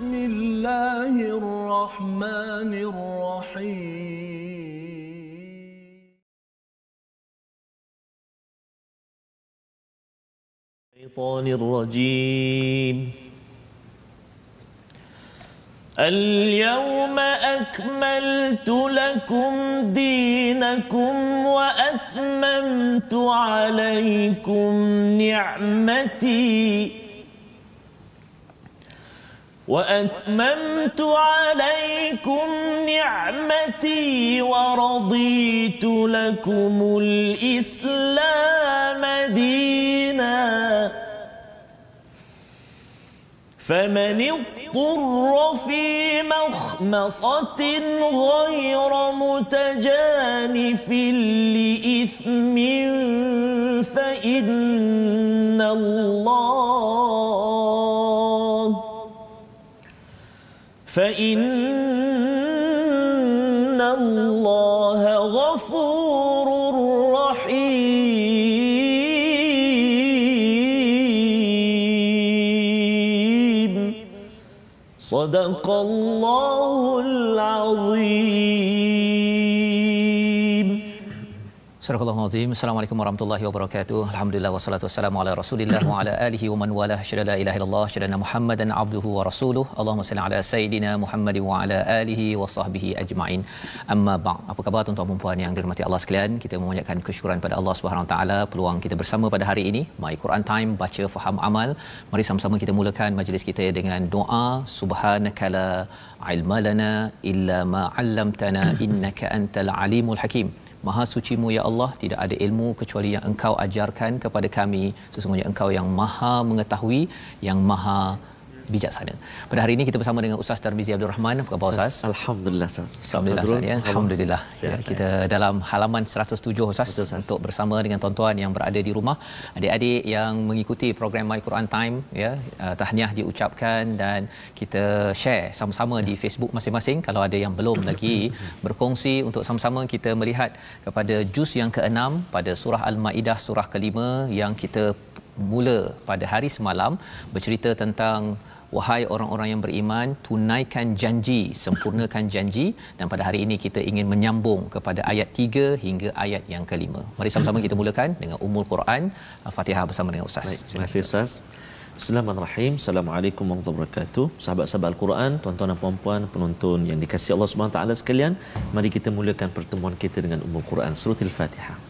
بسم الله الرحمن الرحيم. الشيطان الرجيم. اليوم أكملت لكم دينكم وأتممت عليكم نعمتي. وأتممت عليكم نعمتي ورضيت لكم الإسلام دينا. فمن اضطر في مخمصة غير متجانف لإثم فإن الله فإن الله غفور رحيم صدق الله العظيم Al-Azim. Assalamualaikum warahmatullahi wabarakatuh. Alhamdulillah wassalatu wassalamu ala Rasulillah wa ala alihi wa man wala syada la ilaha illallah syada Muhammadan abduhu wa rasuluh. Allahumma salli ala sayidina Muhammad wa ala alihi wa sahbihi ajma'in. Amma ba'd. Apa khabar tuan-tuan dan puan yang dirahmati Allah sekalian? Kita memanjatkan kesyukuran pada Allah Subhanahu taala peluang kita bersama pada hari ini. My Quran Time baca faham amal. Mari sama-sama kita mulakan majlis kita dengan doa subhanakala ilma lana illa ma 'allamtana innaka antal alimul hakim. Maha sucimu ya Allah tidak ada ilmu kecuali yang engkau ajarkan kepada kami. Sesungguhnya engkau yang maha mengetahui yang maha bijaksana. Pada hari ini kita bersama dengan Ustaz Tarmizi Abdul Rahman. Apa khabar Ustaz? Alhamdulillah Ustaz. Alhamdulillah Ustaz ya. Alhamdulillah. Ya, kita dalam halaman 107 Ustaz Betul, Ustaz. untuk bersama dengan tuan-tuan yang berada di rumah, adik-adik yang mengikuti program My Quran Time ya, uh, tahniah diucapkan dan kita share sama-sama di Facebook masing-masing kalau ada yang belum lagi berkongsi untuk sama-sama kita melihat kepada juz yang ke-6 pada surah Al-Maidah surah kelima yang kita mula pada hari semalam bercerita tentang wahai orang-orang yang beriman tunaikan janji sempurnakan janji dan pada hari ini kita ingin menyambung kepada ayat 3 hingga ayat yang kelima mari sama-sama kita mulakan dengan umul Quran Al-Fatihah bersama dengan ustaz Baik, terima kasih Ustaz. Bismillahirrahmanirrahim. Assalamualaikum warahmatullahi wabarakatuh. Sahabat-sahabat Al-Quran, tuan-tuan dan puan-puan, penonton yang dikasihi Allah Subhanahu Taala sekalian, mari kita mulakan pertemuan kita dengan Ummul Quran surah Al-Fatihah.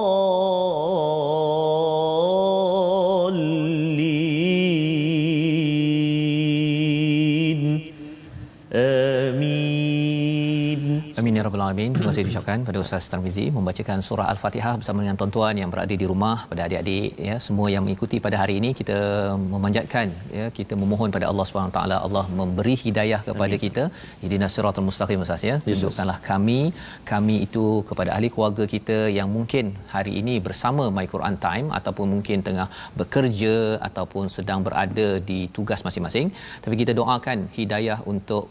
Alamin. Terima kasih diucapkan pada Ustaz Tarmizi membacakan surah Al-Fatihah bersama dengan tuan-tuan yang berada di rumah, pada adik-adik ya, semua yang mengikuti pada hari ini kita memanjatkan ya, kita memohon pada Allah Subhanahu taala Allah memberi hidayah kepada Amin. kita. Ihdinas siratal mustaqim Ustaz ya. Tunjukkanlah kami kami itu kepada ahli keluarga kita yang mungkin hari ini bersama My Quran Time ataupun mungkin tengah bekerja ataupun sedang berada di tugas masing-masing. Tapi kita doakan hidayah untuk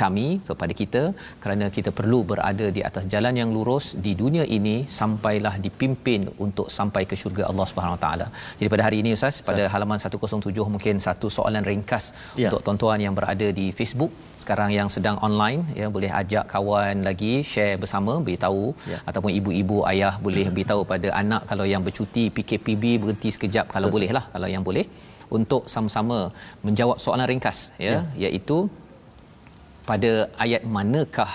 kami kepada kita kerana kita perlu berada di atas jalan yang lurus di dunia ini sampailah dipimpin untuk sampai ke syurga Allah Subhanahu Wa Taala. Jadi pada hari ini Ustaz pada halaman 107 mungkin satu soalan ringkas Ya. untuk tuan-tuan yang berada di Facebook sekarang yang sedang online ya boleh ajak kawan lagi share bersama beritahu Ya. ataupun ibu-ibu ayah boleh beritahu pada anak kalau yang bercuti PKPB berhenti sekejap kalau Betul. boleh lah kalau yang boleh untuk sama-sama menjawab soalan ringkas ya, Ya. iaitu pada ayat manakah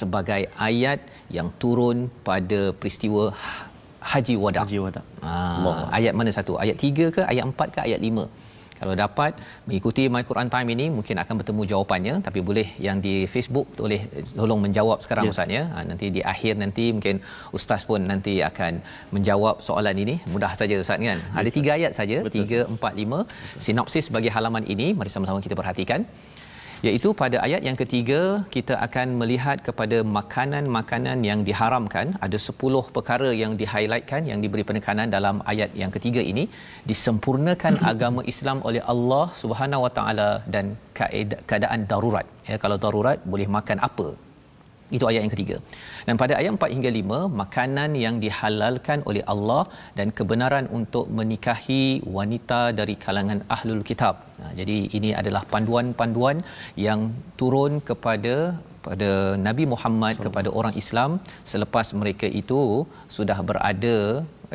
sebagai ayat yang turun pada peristiwa ha- haji wada Haji wada. Ah, ayat mana satu? Ayat 3 ke ayat 4 ke ayat 5? Kalau dapat mengikuti My Quran Time ini mungkin akan bertemu jawapannya tapi boleh yang di Facebook boleh eh, tolong menjawab sekarang Yes. Ustaz ya. Ha, nanti di akhir nanti mungkin ustaz pun nanti akan menjawab soalan ini. Mudah saja Ustaz kan. Ada tiga ayat saja, Betul, tiga, empat, lima. Sinopsis bagi halaman ini mari sama-sama kita perhatikan iaitu pada ayat yang ketiga kita akan melihat kepada makanan-makanan yang diharamkan. Ada 10 perkara yang di-highlightkan yang diberi penekanan dalam ayat yang ketiga ini. Disempurnakan agama Islam oleh Allah Subhanahu Wa Taala dan keadaan darurat. Ya kalau darurat boleh makan apa itu ayat yang ketiga. Dan pada ayat 4 hingga 5, makanan yang dihalalkan oleh Allah dan kebenaran untuk menikahi wanita dari kalangan ahlul kitab. Nah, jadi ini adalah panduan-panduan yang turun kepada pada Nabi Muhammad kepada orang Islam selepas mereka itu sudah berada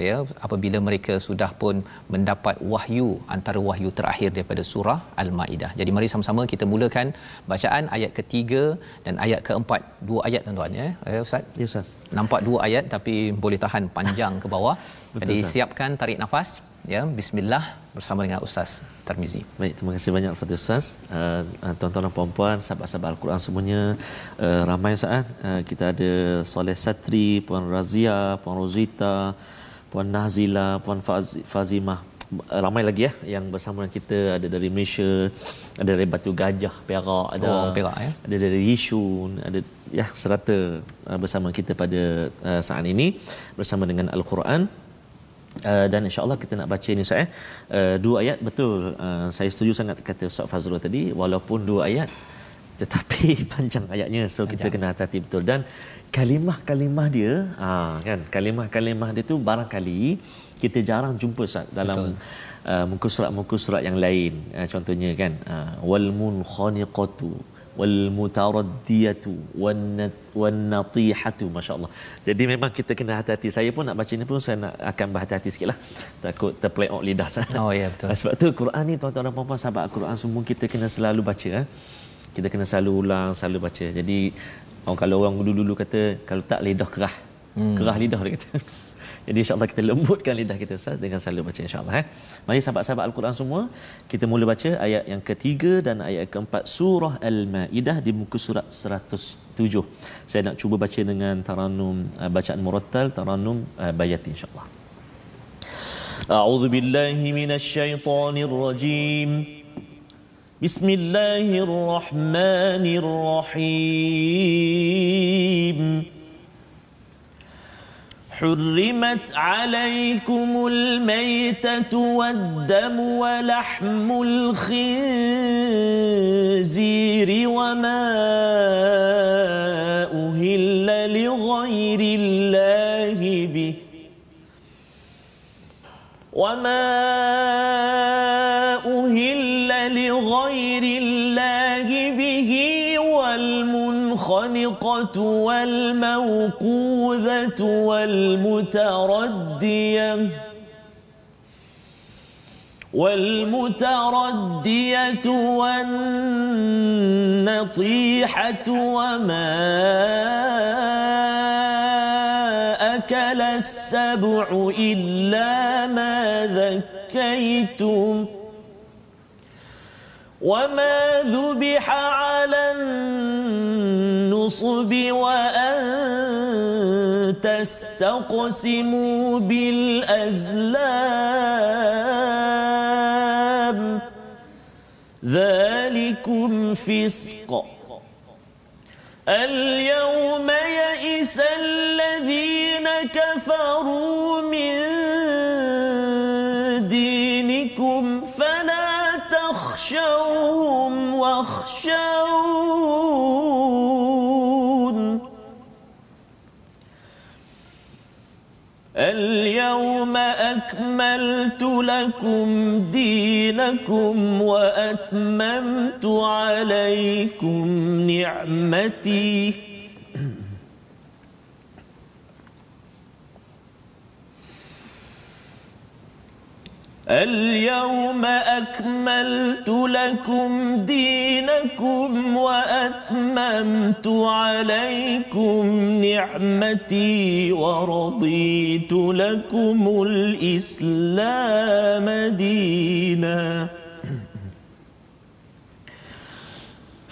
ya apabila mereka sudah pun mendapat wahyu antara wahyu terakhir daripada surah Al-Maidah. Jadi mari sama-sama kita mulakan bacaan ayat ketiga dan ayat keempat. Dua ayat tuan-tuan ya. Ya Ustaz. Ya Ustaz. Nampak dua ayat tapi boleh tahan panjang ke bawah. Betul, Jadi Ustaz. siapkan tarik nafas ya. Bismillah bersama dengan Ustaz Tarmizi. Baik, terima kasih banyak Al-Fatih Ustaz. Uh, tuan-tuan dan puan-puan, sahabat-sahabat Al-Quran semuanya, uh, ramai saat uh, kita ada Soleh Satri, Puan Razia, Puan Rosita, Puan Nazila, Puan Faz- Fazimah. Ramai lagi ya yang bersama dengan kita ada dari Malaysia, ada dari Batu Gajah, Perak, ada Oh, Perak, ya. ada dari Yishun, ada ya serata uh, bersama kita pada uh, saat ini bersama dengan Al-Quran Uh, dan insyaallah kita nak baca ni Ustaz eh. Uh, dua ayat betul. Uh, saya setuju sangat kata Ustaz Fazrul tadi walaupun dua ayat tetapi panjang ayatnya so kita Panjang. kena hati betul dan kalimah-kalimah dia ah kan? Kalimah-kalimah dia tu barangkali kita jarang jumpa Ustaz dalam uh, muka surat-muka surat yang lain. Uh, contohnya kan? Uh, wal munkhaniqatu wal mutaraddiyatu wan natihatu masyaallah. Jadi memang kita kena hati-hati. Saya pun nak baca ni pun saya nak akan berhati-hati sikitlah takut terpeleok lidah saya Oh, ya, betul. sebab tu Quran ni tuan-tuan dan puan-puan sahabat Al-Quran semua kita kena selalu baca eh. kita kena selalu ulang selalu baca. Jadi orang kalau orang dulu-dulu kata kalau tak lidah kerah hmm. kerah lidah dia kata jadi insyaAllah kita lembutkan lidah kita Ustaz dengan selalu baca insyaAllah. Eh. Mari sahabat-sahabat Al-Quran semua, kita mula baca ayat yang ketiga dan ayat keempat surah Al-Ma'idah di muka surat 107. Saya nak cuba baca dengan taranum uh, bacaan murattal, taranum uh, bayati insyaAllah. أعوذ بالله من الشيطان الرجيم بسم الله الرحمن الرحيم. حرمت عليكم الميتة والدم ولحم الخنزير وما أهل لغير الله به وما والمنخنقة والموقوذة والمتردية والمتردية والنطيحة وما أكل السبع إلا ما ذكيتم وما ذبح على النصب وأن تستقسموا بالأزلام ذلكم فسق اليوم يئس الذين كفروا من أكملت لكم دينكم وأتممت عليكم نعمتي. اليوم أكملت لكم دينكم وأتممت عليكم نعمتي ورضيت لكم الإسلام دينا.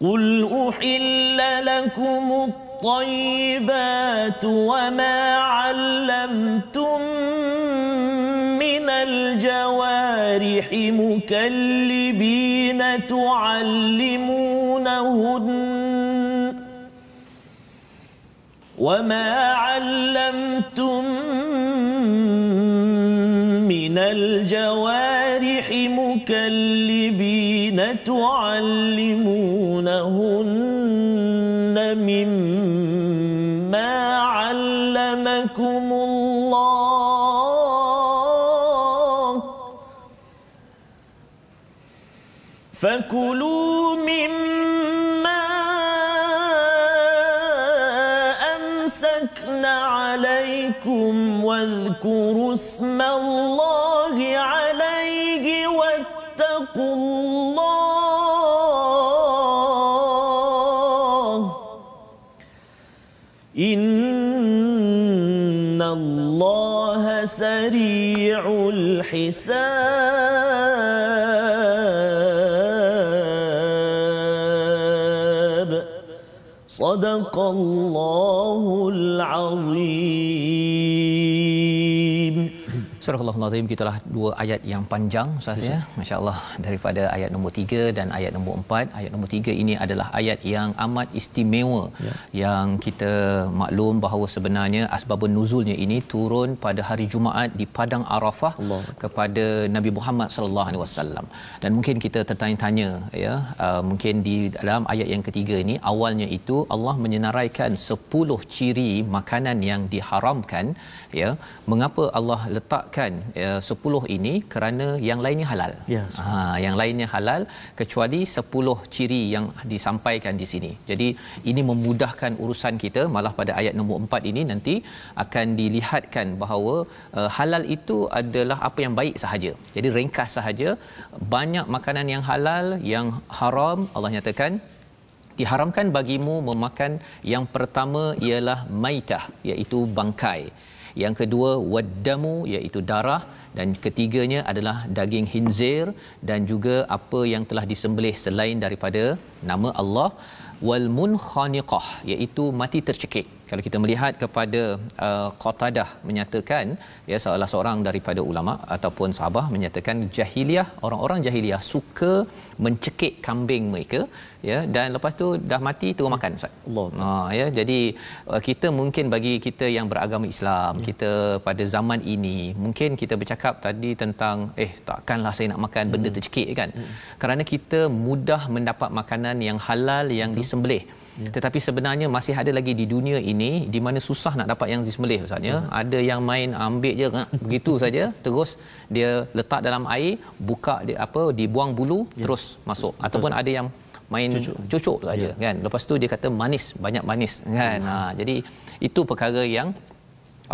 قل أحل لكم الطيبات وما علمتم من الجوارح مكلبين تعلمونهن وما علمتم من الجوارح مكلبين تعلمونهن واذكروا اسم الله عليه واتقوا الله. إن الله سريع الحساب. صدق الله العظيم Surah Al-Azim gitulah dua ayat yang panjang Ustaz ya. Masya-Allah daripada ayat nombor 3 dan ayat nombor 4. Ayat nombor 3 ini adalah ayat yang amat istimewa ya. yang kita maklum bahawa sebenarnya asbabun nuzulnya ini turun pada hari Jumaat di padang Arafah Allah. kepada Nabi Muhammad sallallahu alaihi wasallam. Dan mungkin kita tertanya-tanya ya uh, mungkin di dalam ayat yang ketiga ini awalnya itu Allah menyenaraikan 10 ciri makanan yang diharamkan ya. Mengapa Allah letak disebutkan ya, 10 ini kerana yang lainnya halal. Ya, ha, yang lainnya halal kecuali 10 ciri yang disampaikan di sini. Jadi ini memudahkan urusan kita malah pada ayat nombor 4 ini nanti akan dilihatkan bahawa uh, halal itu adalah apa yang baik sahaja. Jadi ringkas sahaja banyak makanan yang halal yang haram Allah nyatakan diharamkan bagimu memakan yang pertama ialah maitah iaitu bangkai yang kedua waddamu iaitu darah. Dan ketiganya adalah daging hinzir. Dan juga apa yang telah disembelih selain daripada nama Allah. Wal munkhaniqah iaitu mati tercekik kalau kita melihat kepada uh, Qatadah menyatakan ya salah seorang daripada ulama ataupun sahabat menyatakan jahiliah orang-orang jahiliah suka mencekik kambing mereka ya dan lepas tu dah mati terus makan ustaz. Allah. Ha ya jadi uh, kita mungkin bagi kita yang beragama Islam ya. kita pada zaman ini mungkin kita bercakap tadi tentang eh takkanlah saya nak makan benda hmm. tercekik kan. Hmm. Kerana kita mudah mendapat makanan yang halal yang Betul. disembelih. Ya. Tetapi sebenarnya masih ada lagi di dunia ini di mana susah nak dapat yang disembelih ustaz ya. Hmm. Ada yang main ambil je begitu saja terus dia letak dalam air, buka dia apa dibuang bulu ya. terus masuk Betul. ataupun ada yang main cucuk, cucuk saja ya. kan. Lepas tu dia kata manis, banyak manis kan. Ha jadi itu perkara yang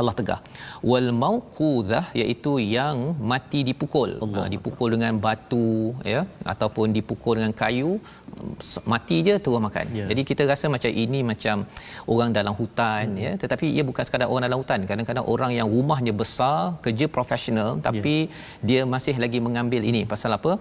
Allah tegah. Wal mauqudzah iaitu yang mati dipukul. Allah. Ha, dipukul dengan batu ya ataupun dipukul dengan kayu mati je terus makan. Ya. Jadi kita rasa macam ini macam orang dalam hutan hmm. ya tetapi ia bukan sekadar orang dalam hutan. Kadang-kadang orang yang rumahnya besar, kerja profesional tapi ya. dia masih lagi mengambil ini pasal apa?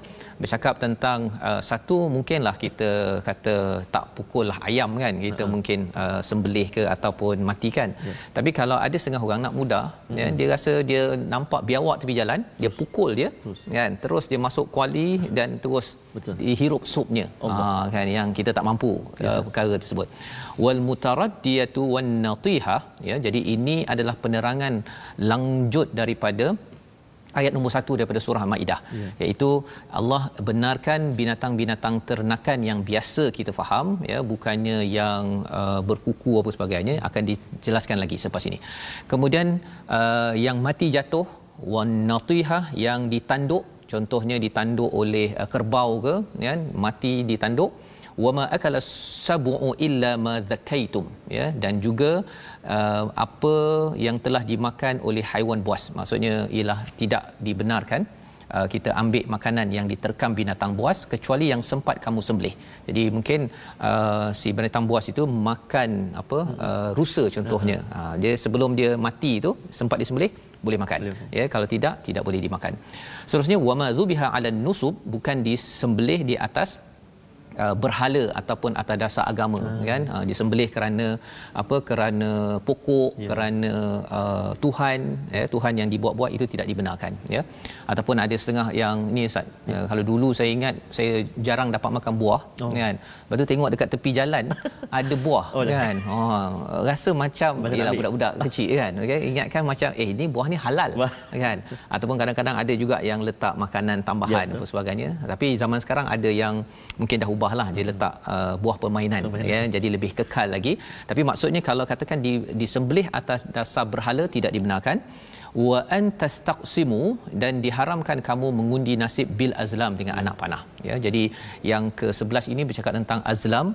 Bercakap tentang uh, satu mungkinlah kita kata tak pukul lah ayam kan kita uh-huh. mungkin uh, sembelih ke ataupun matikan. Ya. Tapi kalau ada setengah orang nak muda hmm. ya dia rasa dia nampak biawak tepi jalan, dia pukul dia terus. kan terus dia masuk kuali dan terus Betul. dihirup supnya. Ha, kan yang kita tak mampu yes, uh, perkara tersebut. Wal mutaraddiyatu wan natihah ya jadi ini adalah penerangan lanjut daripada ayat nombor satu daripada surah Al-Maidah yeah. iaitu Allah benarkan binatang-binatang ternakan yang biasa kita faham ya bukannya yang uh, berkuku apa sebagainya akan dijelaskan lagi selepas ini. Kemudian uh, yang mati jatuh wan natihah yang ditanduk contohnya ditanduk oleh uh, kerbau ke kan mati ditanduk. Wama akala sab'u illa ma zakaitum ya. Dan juga uh, apa yang telah dimakan oleh haiwan buas. Maksudnya ialah tidak dibenarkan uh, kita ambil makanan yang diterkam binatang buas kecuali yang sempat kamu sembelih. Jadi mungkin uh, si binatang buas itu makan apa uh, rusa contohnya. Uh, dia sebelum dia mati itu sempat disembelih boleh makan. Boleh. Ya kalau tidak tidak boleh dimakan. Seterusnya wama zubiha ala nusub bukan disembelih di atas uh, berhala ataupun atas dasar agama hmm. kan? Uh, disembelih kerana apa? Kerana pokok yeah. kerana uh, tuhan ya tuhan yang dibuat-buat itu tidak dibenarkan ya. Ataupun ada setengah yang ni ustaz yeah. uh, kalau dulu saya ingat saya jarang dapat makan buah oh. kan? Lepas tu tengok dekat tepi jalan ada buah oh, kan? Oh rasa macam ialah budak-budak kecil kan? Okey ingatkan macam eh ni buah ni halal kan? Ataupun kadang-kadang ada juga yang letak makanan tambahan yeah, apa sebagainya. Tapi zaman sekarang ada yang mungkin dah ubahlah dia letak uh, buah permainan, permainan. ya jadi lebih kekal lagi. Tapi maksudnya kalau katakan di disembelih atas dasar berhala tidak dibenarkan wa antastaqsimu dan diharamkan kamu mengundi nasib bil azlam dengan anak panah ya. Jadi yang ke-11 ini bercakap tentang azlam.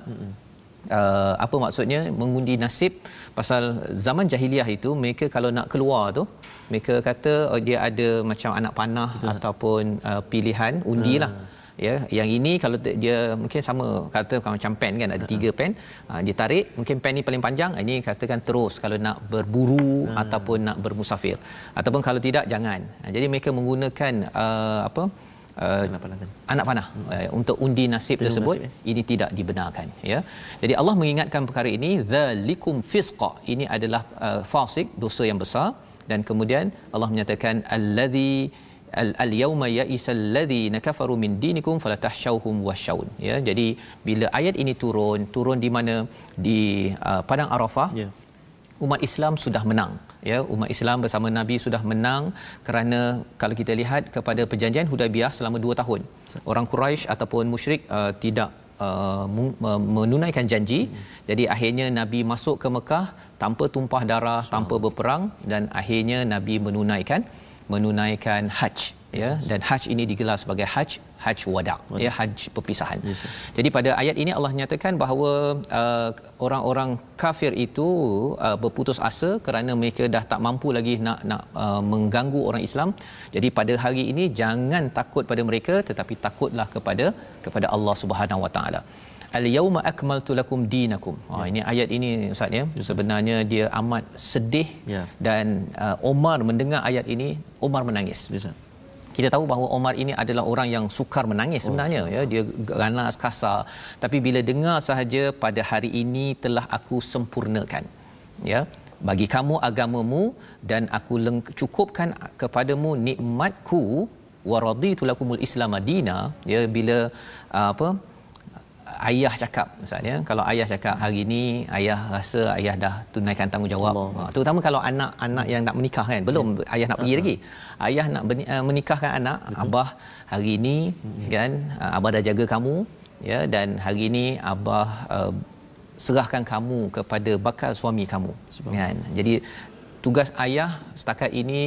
Uh, apa maksudnya? Mengundi nasib. Pasal zaman jahiliah itu mereka kalau nak keluar tu mereka kata oh, dia ada macam anak panah Betul. ataupun uh, pilihan undilah. Uh ya yang ini kalau dia mungkin sama kata macam pen kan ada tiga pen ha, dia tarik mungkin pen ni paling panjang ini katakan terus kalau nak berburu hmm. ataupun nak bermusafir ataupun kalau tidak jangan ha, jadi mereka menggunakan uh, apa Uh, anak panah, anak panah hmm. uh, untuk undi nasib Tengok tersebut nasib, ya? ini tidak dibenarkan ya jadi Allah mengingatkan perkara ini zalikum fisqa ini adalah uh, fasik dosa yang besar dan kemudian Allah menyatakan allazi al yauma ya'isal ladina kafaru min dinikum fala tahshawhum washaun ya jadi bila ayat ini turun turun di mana? Di uh, padang arafah. Yeah. umat Islam sudah menang. Ya umat Islam bersama Nabi sudah menang kerana kalau kita lihat kepada perjanjian Hudaibiyah selama 2 tahun orang Quraisy ataupun musyrik uh, tidak Uh, menunaikan janji. Hmm. jadi akhirnya nabi masuk ke Mekah tanpa tumpah darah tanpa berperang dan akhirnya nabi menunaikan menunaikan haji ya dan haji ini digelar sebagai haji haji wada ya haji perpisahan. Yes, yes. Jadi pada ayat ini Allah nyatakan bahawa uh, orang-orang kafir itu uh, berputus asa kerana mereka dah tak mampu lagi nak nak uh, mengganggu orang Islam. Jadi pada hari ini jangan takut pada mereka tetapi takutlah kepada kepada Allah Subhanahu Wa Taala. Al yauma akmaltu lakum dinakum. Ha ya. ini ayat ini ustaz ya. Sebenarnya dia amat sedih ya. dan uh, Omar mendengar ayat ini Omar menangis. Ya, kita tahu bahawa Omar ini adalah orang yang sukar menangis sebenarnya oh. ya dia ganas kasar tapi bila dengar sahaja pada hari ini telah aku sempurnakan ya bagi kamu agamamu dan aku leng- cukupkan kepadamu nikmatku wa raditu lakumul islam madina ya bila uh, apa ayah cakap misalnya kalau ayah cakap hari ini ayah rasa ayah dah tunaikan tanggungjawab Allah. Ha, terutama kalau anak-anak yang nak menikah kan belum ya. ayah nak pergi uh-huh. lagi ayah nak uh, menikahkan anak Betul. abah hari ini hmm. kan uh, abah dah jaga kamu ya dan hari ini abah uh, serahkan kamu kepada bakal suami kamu kan jadi tugas ayah setakat ini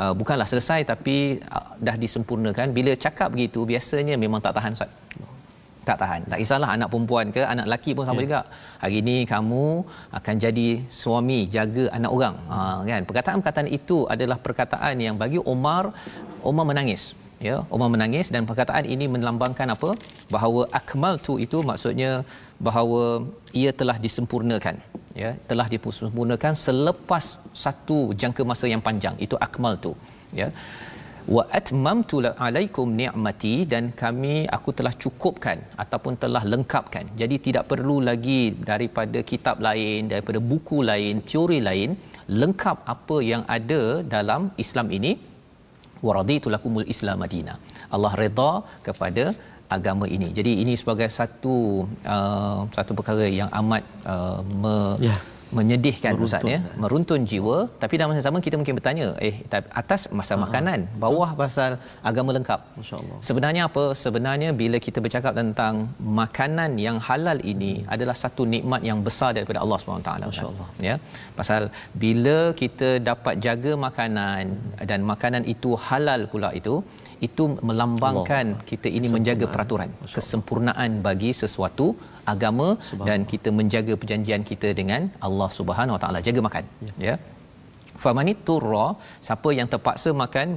uh, bukanlah selesai tapi uh, dah disempurnakan bila cakap begitu biasanya memang tak tahan Ustaz tak tahan. Tak kisahlah anak perempuan ke anak lelaki pun sama yeah. juga. Hari ini kamu akan jadi suami jaga anak orang. Ha kan. Perkataan-perkataan itu adalah perkataan yang bagi Omar Omar menangis. ya Umar menangis dan perkataan ini melambangkan apa bahawa akmal tu itu maksudnya bahawa ia telah disempurnakan ya telah disempurnakan selepas satu jangka masa yang panjang itu akmal tu ya wa atmamtu alaikum ni'mati dan kami aku telah cukupkan ataupun telah lengkapkan. Jadi tidak perlu lagi daripada kitab lain daripada buku lain teori lain lengkap apa yang ada dalam Islam ini. Waraditu lakumul islam madina. Allah redha kepada agama ini. Jadi ini sebagai satu uh, satu perkara yang amat uh, me, yeah menyedihkan meruntun. Ustaz. Ya meruntun jiwa. Tapi dalam masa sama kita mungkin bertanya eh atas masa uh makanan bawah pasal agama lengkap insyaallah sebenarnya apa? Sebenarnya bila kita bercakap tentang makanan yang halal ini adalah satu nikmat yang besar daripada Allah SWT insyaallah ya. Pasal bila kita dapat jaga makanan dan makanan itu halal pula itu itu melambangkan Allah. kita ini menjaga peraturan kesempurnaan bagi sesuatu agama dan kita menjaga perjanjian kita dengan Allah Subhanahu Wa Taala. Jaga makan. Ya, ya? famanit turra siapa yang terpaksa makan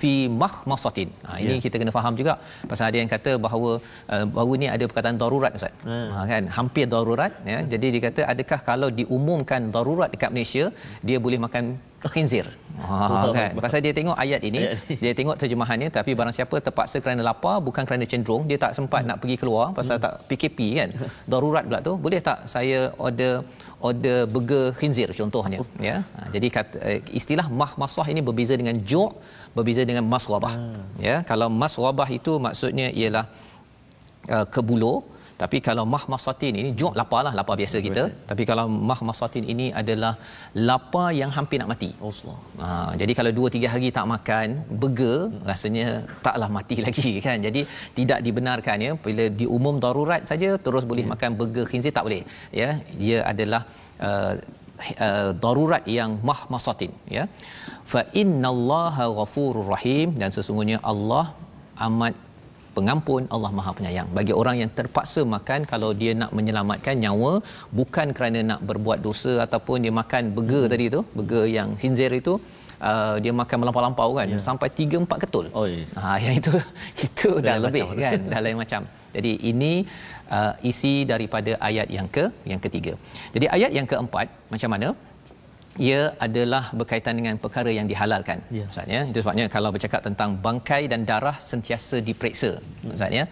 fi mahmasatin ha ini yeah. kita kena faham juga. Pasal ada yang kata bahawa uh, bahawa ni ada perkataan darurat ustaz. Hmm. ha kan? Hampir darurat ya. Jadi dia kata adakah kalau diumumkan darurat dekat Malaysia dia boleh makan khinzir. Ha kan. Pasal dia tengok ayat ini, dia tengok terjemahannya tapi barang siapa terpaksa kerana lapar bukan kerana cenderung, dia tak sempat hmm. nak pergi keluar pasal hmm. tak PKP kan. Darurat pula tu, boleh tak saya order order burger khinzir contohnya ya ha, jadi kata, eh, istilah mahmasah ini berbeza dengan ju' berbeza dengan maswabah hmm. ya kalau maswabah itu maksudnya ialah uh, kebuluh tapi kalau mahmasatin ini ju' lapar lah lapar biasa kita. biasa. tapi kalau mahmasatin ini adalah lapar yang hampir nak mati. Oh, ha, jadi kalau 2 3 hari tak makan burger rasanya taklah mati lagi kan? Jadi tidak dibenarkan ya bila diumum darurat saja terus boleh yeah. makan burger khinzir tak boleh ya? Dia adalah uh, uh, darurat yang mahmasatin ya? Fa innallaha ghafurur rahim. Dan sesungguhnya Allah amat pengampun Allah Maha Penyayang bagi orang yang terpaksa makan kalau dia nak menyelamatkan nyawa bukan kerana nak berbuat dosa ataupun dia makan burger hmm. tadi tu burger yang khinzir itu Uh, dia makan melampau-lampau kan yeah. sampai 3 4 ketul. Oh. Ha yang itu itu dah lebih macam kan dah lain macam. Jadi ini uh, isi daripada ayat yang ke yang ketiga. Jadi ayat yang keempat macam mana? Ia adalah berkaitan dengan perkara yang dihalalkan. Ya. Maksudnya itu sebabnya kalau bercakap tentang bangkai dan darah sentiasa diperiksa. Maksudnya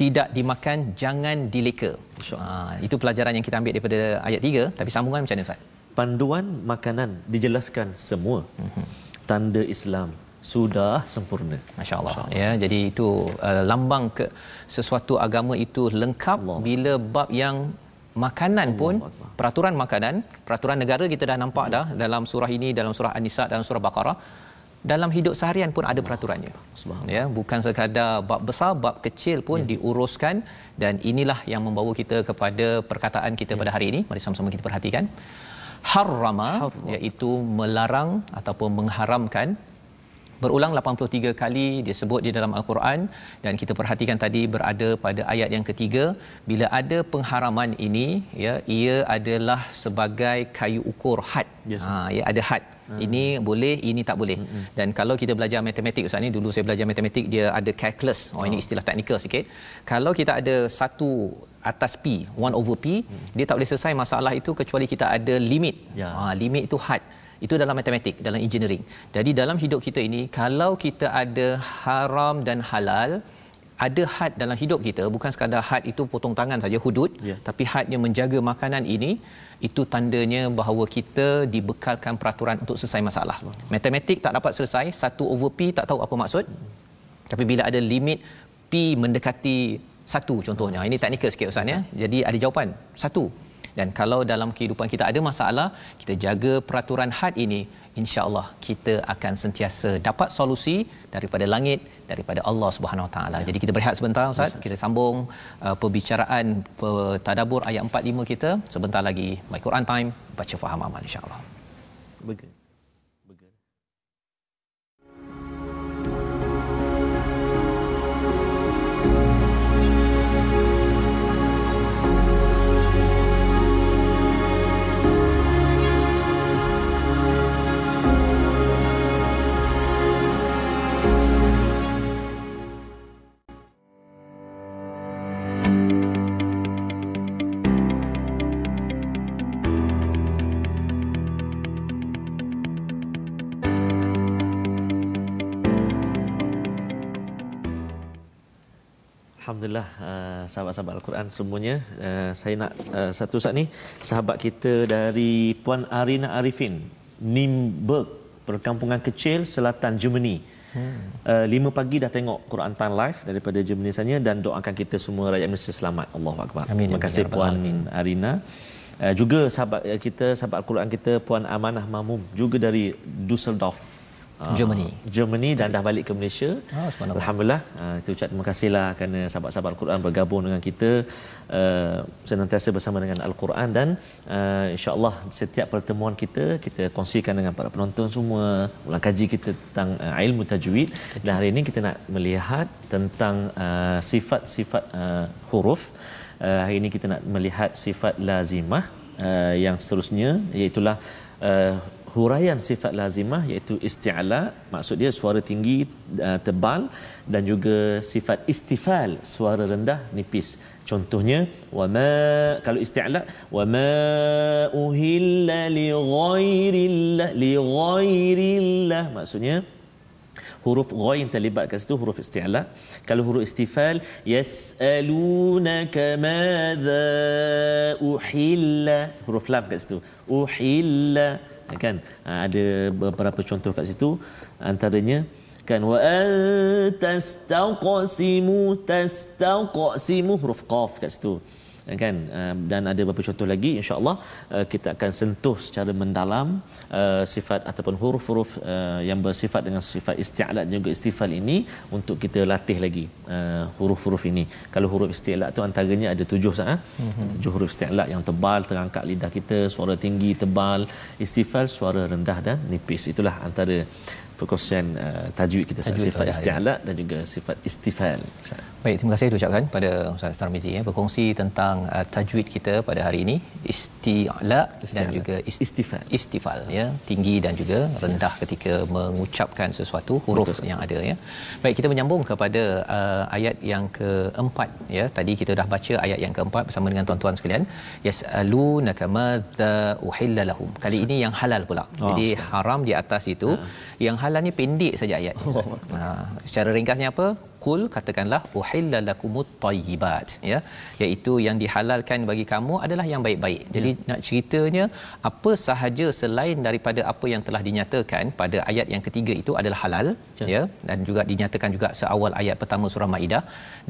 tidak dimakan jangan dileka. Ha, itu pelajaran yang kita ambil daripada ayat 3 tapi sambungan macam mana Ustaz? Panduan makanan dijelaskan semua. Mhm. Tanda Islam sudah sempurna. Masya-Allah. Ya, jadi itu uh, lambang ke sesuatu agama itu lengkap Allah. bila bab yang makanan pun peraturan makanan peraturan negara kita dah nampak dah dalam surah ini dalam surah an-nisa dalam surah baqarah. Dalam hidup seharian pun ada peraturannya. Ya bukan sekadar bab besar bab kecil pun ya. diuruskan. Dan inilah yang membawa kita kepada perkataan kita ya. pada hari ini. Mari sama-sama kita perhatikan. Harrama. iaitu melarang ataupun mengharamkan berulang 83 kali disebut di dalam al-Quran dan kita perhatikan tadi berada pada ayat yang ketiga bila ada pengharaman ini ya ia adalah sebagai kayu ukur had yes, ha ya ada had hmm. ini boleh ini tak boleh hmm. dan kalau kita belajar matematik ustaz ni dulu saya belajar matematik dia ada calculus oh, oh. ini istilah teknikal sikit kalau kita ada satu atas p 1 over p hmm. dia tak boleh selesai masalah itu kecuali kita ada limit ya. ha limit itu had itu dalam matematik dalam engineering. Jadi dalam hidup kita ini kalau kita ada haram dan halal ada had dalam hidup kita bukan sekadar had itu potong tangan saja hudud yeah. tapi hadnya menjaga makanan ini itu tandanya bahawa kita dibekalkan peraturan untuk selesai masalah. Matematik tak dapat selesai 1 over p tak tahu apa maksud. Tapi bila ada limit p mendekati satu contohnya ini teknikal sikit ustaz ya. Jadi ada jawapan satu dan kalau dalam kehidupan kita ada masalah kita jaga peraturan had ini insya-Allah kita akan sentiasa dapat solusi daripada langit daripada Allah Subhanahu Wa Taala. Jadi kita berehat sebentar Ustaz, yes, kita sambung uh, perbicaraan tadabbur ayat 4 5 kita sebentar lagi My Quran Time baca faham amal insya-Allah. Begitu. Alhamdulillah uh, sahabat-sahabat Al-Quran semuanya uh, saya nak uh, satu saat ni sahabat kita dari Puan Arina Arifin Nimberg perkampungan kecil selatan Germany. Hmm. Uh, lima pagi dah tengok Quran Time Live daripada Germany sana dan doakan kita semua rakyat Malaysia selamat. Allahu akbar. Amin. Terima kasih Puan Amin. Arina. Uh, juga sahabat kita sahabat Al-Quran kita Puan Amanah Mamum juga dari Dusseldorf Ah, Germany. Germany dan dah balik ke Malaysia. Oh, Alhamdulillah. Uh, kita ucap terima kasihlah kerana sahabat-sahabat Al-Quran bergabung dengan kita uh, senantiasa bersama dengan Al-Quran dan uh, insya-Allah setiap pertemuan kita kita kongsikan dengan para penonton semua ulang kaji kita tentang uh, ilmu tajwid dan hari ini kita nak melihat tentang uh, sifat-sifat uh, huruf. Uh, hari ini kita nak melihat sifat lazimah uh, yang seterusnya iaitu uh, huraian sifat lazimah iaitu isti'la maksud dia suara tinggi uh, tebal dan juga sifat istifal suara rendah nipis. Contohnya wama kalau isti'la wama uhilla li ghairillah li ghairillah maksudnya huruf ghain terlibat kat situ huruf isti'la kalau huruf istifal yas'alunaka madza uhilla huruf lam kat situ. Uhilla kan? Ha, ada beberapa contoh kat situ. Antaranya kan wa antastaqsimu tastaqsimu huruf qaf kat situ kan? Dan ada beberapa contoh lagi insyaallah uh, kita akan sentuh secara mendalam uh, sifat ataupun huruf-huruf yang bersifat dengan sifat isti'la dan juga istifal ini untuk kita latih lagi huruf-huruf ini. Kalau huruf isti'la tu antaranya ada tujuh sah mm-hmm. tujuh huruf isti'la yang tebal terangkat lidah kita suara tinggi tebal istifal suara rendah dan nipis. Itulah antara perkongsian uh, tajwid kita tajwid sifat isti'la dan juga sifat istifal. Baik, terima kasih ucapkan pada Ustaz Tarmizi ya berkongsi tentang uh, tajwid kita pada hari ini isti'la dan juga ist- istifal. Istifal ya, tinggi dan juga rendah ketika mengucapkan sesuatu huruf Betul. yang ada ya. Baik, kita menyambung kepada uh, ayat yang keempat ya. Tadi kita dah baca ayat yang keempat bersama dengan tuan-tuan sekalian. Yasalunaka madza uhilla lahum. Kali ini yang halal pula. Oh, Jadi haram di atas itu ha. yang halal ni pendek saja ayat. Oh. Ha, secara ringkasnya apa? Kul katakanlah uhilla lakumut tayyibat ya iaitu yang dihalalkan bagi kamu adalah yang baik-baik. Jadi ya. nak ceritanya apa sahaja selain daripada apa yang telah dinyatakan pada ayat yang ketiga itu adalah halal ya, ya dan juga dinyatakan juga seawal ayat pertama surah Maidah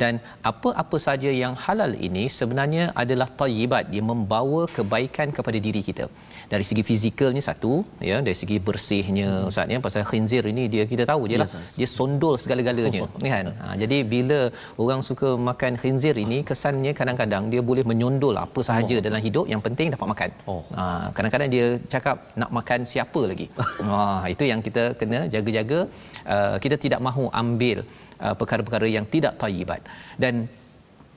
dan apa-apa saja yang halal ini sebenarnya adalah tayyibat dia membawa kebaikan kepada diri kita dari segi fizikalnya satu ya. Dari segi bersihnya ustaz ya. Pasal khinzir ini dia kita tahu je lah yes, dia sondol segala-galanya oh, kan? Ha, jadi bila orang suka makan khinzir ini kesannya kadang-kadang dia boleh menyondol apa sahaja oh. dalam hidup yang penting dapat makan. Oh. ha, kadang-kadang dia cakap nak makan siapa lagi? Ha, itu yang kita kena jaga-jaga. Uh, kita tidak mahu ambil uh, perkara-perkara yang tidak tayyibat dan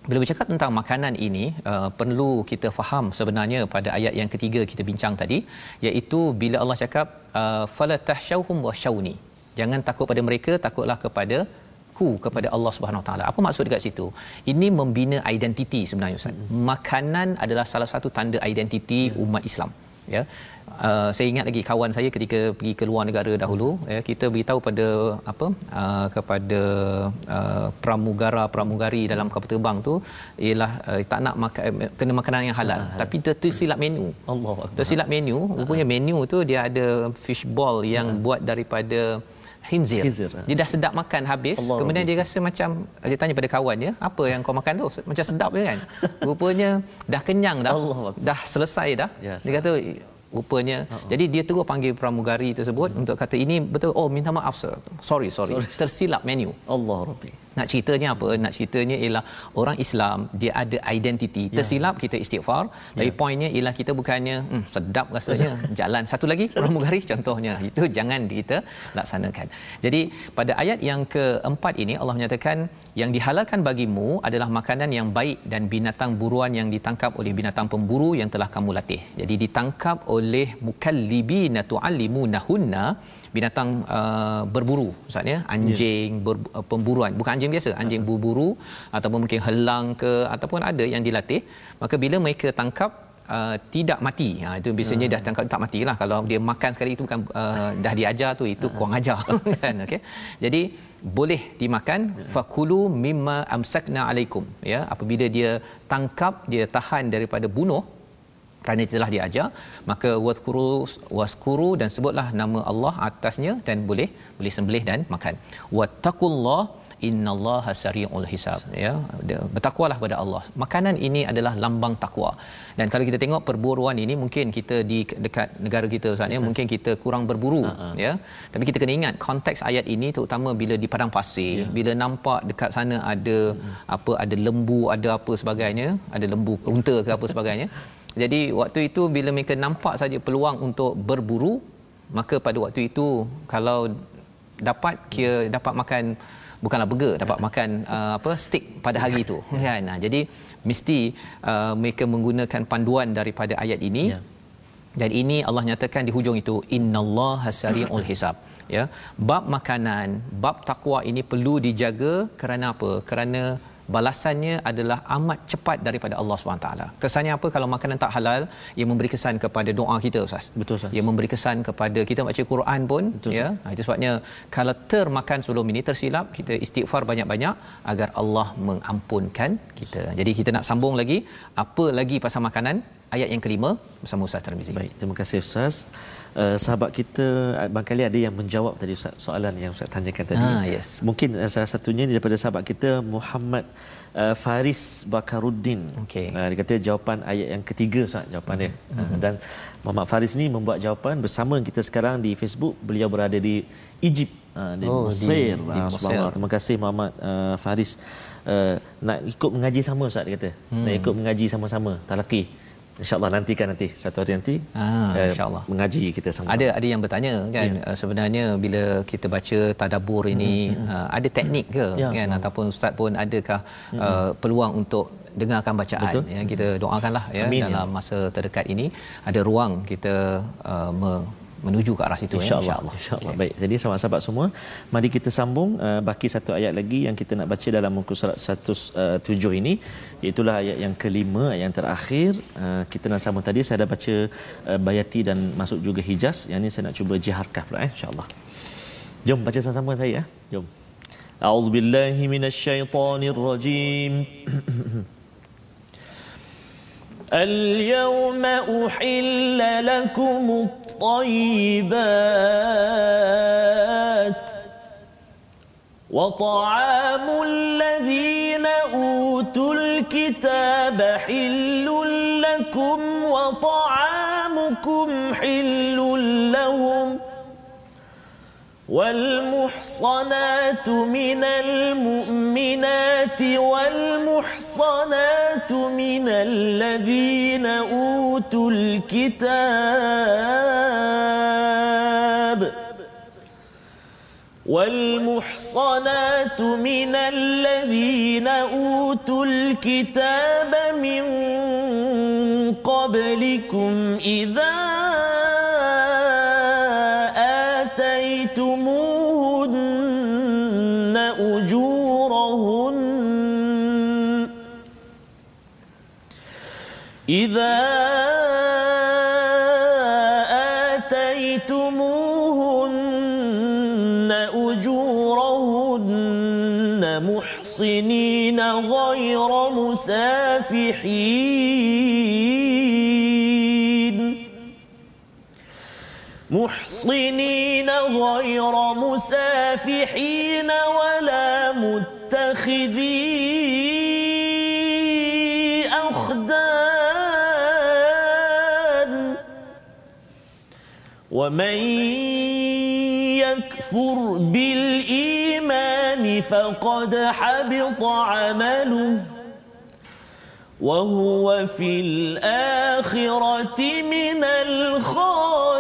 bila bercakap tentang makanan ini uh, perlu kita faham sebenarnya pada ayat yang ketiga kita bincang tadi iaitu bila Allah cakap uh, fala tahshawhum washawni jangan takut pada mereka takutlah kepada ku kepada Allah Subhanahu taala. Apa maksud dekat situ? Ini membina identiti sebenarnya Ustaz. Makanan adalah salah satu tanda identiti umat Islam. Ya. Uh, saya ingat lagi kawan saya ketika pergi ke luar negara dahulu ya kita beritahu pada apa uh, kepada uh, pramugara pramugari dalam kapal terbang tu ialah uh, tak nak makan kena makanan yang halal. Ah, tapi ter- tersilap menu. Allah tersilap menu rupanya menu tu dia ada fish ball yang ah. buat daripada khinzir. khinzir. Dia dah sedap makan habis, Allah kemudian Allah. dia rasa macam dia tanya pada kawan dia, apa yang kau makan tu? Macam sedap je kan? Rupanya dah kenyang dah. Allah dah selesai dah. Yes. Dia kata rupanya uh-huh. jadi dia terus panggil pramugari tersebut uh-huh. untuk kata ini betul oh minta maaf sir sorry sorry, sorry. tersilap menu Allah Rabbi nak ceritanya apa? Nak ceritanya ialah orang Islam dia ada identiti. Ya. tersilap kita istighfar ya. tapi poinnya ialah kita bukannya hmm, sedap rasanya jalan. Satu lagi pramugari contohnya. Itu jangan kita laksanakan. Jadi pada ayat yang keempat ini Allah menyatakan yang dihalalkan bagimu adalah makanan yang baik dan binatang buruan yang ditangkap oleh binatang pemburu yang telah kamu latih. Jadi ditangkap oleh mukallibina tuallimunahunna binatang uh, berburu maksudnya anjing yeah. ber, uh, pemburuan. Bukan anjing biasa anjing berburu ataupun mungkin helang ke ataupun ada yang dilatih. Maka bila mereka tangkap uh, tidak mati. Ha itu biasanya dah tangkap tak matilah kalau dia makan sekali itu bukan uh, dah diajar tu itu kurang ajar kan? Okey. Jadi boleh dimakan. Fakulu mimma amsakna alaikum ya? Apabila dia tangkap dia tahan daripada bunuh kerana telah diajar maka waskuru waskuru dan sebutlah nama Allah atasnya dan boleh boleh sembelih dan makan. Wattaqullah innallaha sari'ul hisab. Ya bertakwalah kepada Allah. Makanan ini adalah lambang takwa. Dan kalau kita tengok perburuan ini mungkin kita di dekat negara kita Ustaz ya mungkin kita kurang berburu uh-huh. ya. Tapi kita kena ingat konteks ayat ini terutama bila di padang pasir yeah. bila nampak dekat sana ada uh-huh. apa ada lembu ada apa sebagainya ada lembu unta ke apa sebagainya jadi waktu itu bila mereka nampak saja peluang untuk berburu maka pada waktu itu kalau dapat kira dapat makan bukanlah burger dapat makan uh, apa steak pada hari itu kan? Nah, jadi mesti uh, mereka menggunakan panduan daripada ayat ini. Yeah. dan ini Allah nyatakan di hujung itu innallaha sari'ul hisab. Ya. Bab makanan bab takwa ini perlu dijaga kerana apa? Kerana balasannya adalah amat cepat daripada Allah SWT. Kesannya apa kalau makanan tak halal, ia memberi kesan kepada doa kita Ustaz. Betul Ustaz. Ia memberi kesan kepada kita baca Quran pun Betul, ya. Ha, itu sebabnya kalau termakan sebelum ini tersilap, kita istighfar banyak-banyak agar Allah mengampunkan kita. Jadi kita nak sambung lagi apa lagi pasal makanan ayat yang kelima bersama Ustaz Tarmizi. Baik, terima kasih Ustaz. Uh, sahabat kita barangkali ada yang menjawab tadi soalan yang Ustaz tanyakan tadi. Ah, yes. Mungkin uh, salah satunya daripada sahabat kita Muhammad uh, Faris Bakaruddin. Okay. Uh, dia kata jawapan ayat yang ketiga Ustaz jawapan dia. Mm-hmm. Uh, dan Muhammad Faris ni membuat jawapan bersama kita sekarang di Facebook. Beliau berada di Egypt uh, di oh, Mesir. Di, di Mesir. Terima kasih Muhammad uh, Faris. Uh, nak ikut mengaji sama Ustaz dia kata. Hmm. Nak ikut mengaji sama-sama. Talaki. InsyaAllah nantikan nanti satu hari nanti ah, uh, insyaAllah mengaji kita sama-sama. Ada ada yang bertanya kan ya. uh, sebenarnya bila kita baca tadabur ini hmm, uh, ada teknik ke ya, kan sama. ataupun ustaz pun adakah hmm. uh, peluang untuk dengarkan bacaan Betul. ya kita doakanlah ya Amin, dalam ya. masa terdekat ini ada ruang kita uh, me- menuju ke arah situ insyaallah ya, insyaallah. Okay. baik jadi sahabat-sahabat semua. Mari kita sambung uh, baki satu ayat lagi yang kita nak baca dalam muka surat 107 uh, ini. Iaitu ayat yang kelima ayat yang terakhir. Uh, kita nak sambung tadi saya dah baca uh, bayati dan masuk juga hijaz. Yang ini saya nak cuba jiharkah pula eh insyaallah. Jom baca sama-sama saya eh. Jom. A'udzubillahi minasyaitonirrajim اليوم أحل لكم الطيبات وطعام الذين أوتوا الكتاب حل لكم وطعامكم والمحصنات من المؤمنات والمحصنات من الذين أوتوا الكتاب والمحصنات من الذين أوتوا الكتاب من قبلكم إذا إذا آتيتموهن أجورهن محصنين غير مسافحين. محصنين غير مسافحين ولا متخذين ومن يكفر بالإيمان فقد حبط عمله وهو في الآخرة من الخاسرين.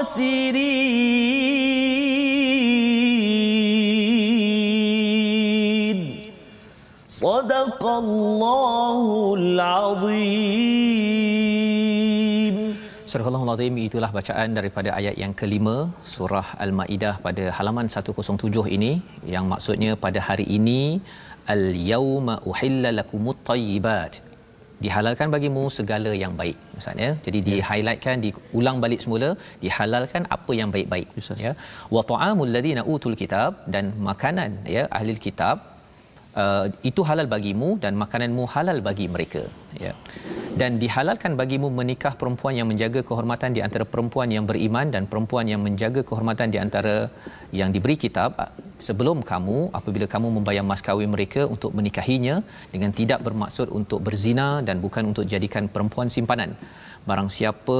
صدق الله العظيم. Surah Al-Azim itulah bacaan daripada ayat yang kelima surah Al-Maidah pada halaman 107 ini yang maksudnya pada hari ini al-yauma uhilla lakumut tayyibat. Dihalalkan bagimu segala yang baik misalnya jadi di highlightkan diulang balik semula dihalalkan apa yang baik-baik Ustaz. ya. Wa ta'amul ladina utul kitab dan makanan ya ahli kitab uh, itu halal bagimu dan makananmu halal bagi mereka. Ya. Dan dihalalkan bagimu menikah perempuan yang menjaga kehormatan di antara perempuan yang beriman dan perempuan yang menjaga kehormatan di antara yang diberi kitab uh, sebelum kamu apabila kamu membayar mas kahwin mereka untuk menikahinya dengan tidak bermaksud untuk berzina dan bukan untuk jadikan perempuan simpanan. Barang siapa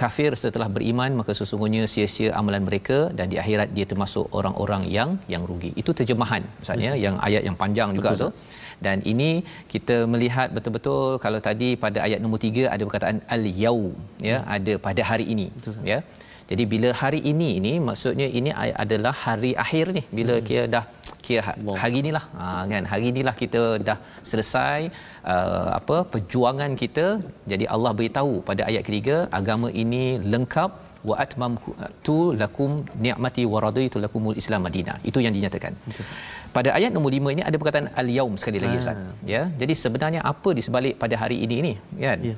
kafir setelah beriman maka sesungguhnya sia-sia amalan mereka dan di akhirat dia termasuk orang-orang yang yang rugi. Itu terjemahan misalnya yang ayat yang panjang juga tu. Dan ini kita melihat betul-betul kalau tadi pada ayat nombor 3 ada perkataan al-yaum ya ada pada hari ini ya. Jadi bila hari ini ini maksudnya ini adalah hari akhir ni bila hmm. kira dah kira ha- hari inilah ha, kan? Hari inilah kita dah selesai uh, apa perjuangan kita. Jadi Allah beritahu pada ayat ketiga agama ini lengkap. Wa atmamtu lakum ni'mati wa raditu lakumul islam madinah. Itu yang dinyatakan. Pada ayat nombor 5 ini ada perkataan al yaum sekali lagi ustaz. Ya? Jadi sebenarnya apa di sebalik pada hari ini ni kan? Ya.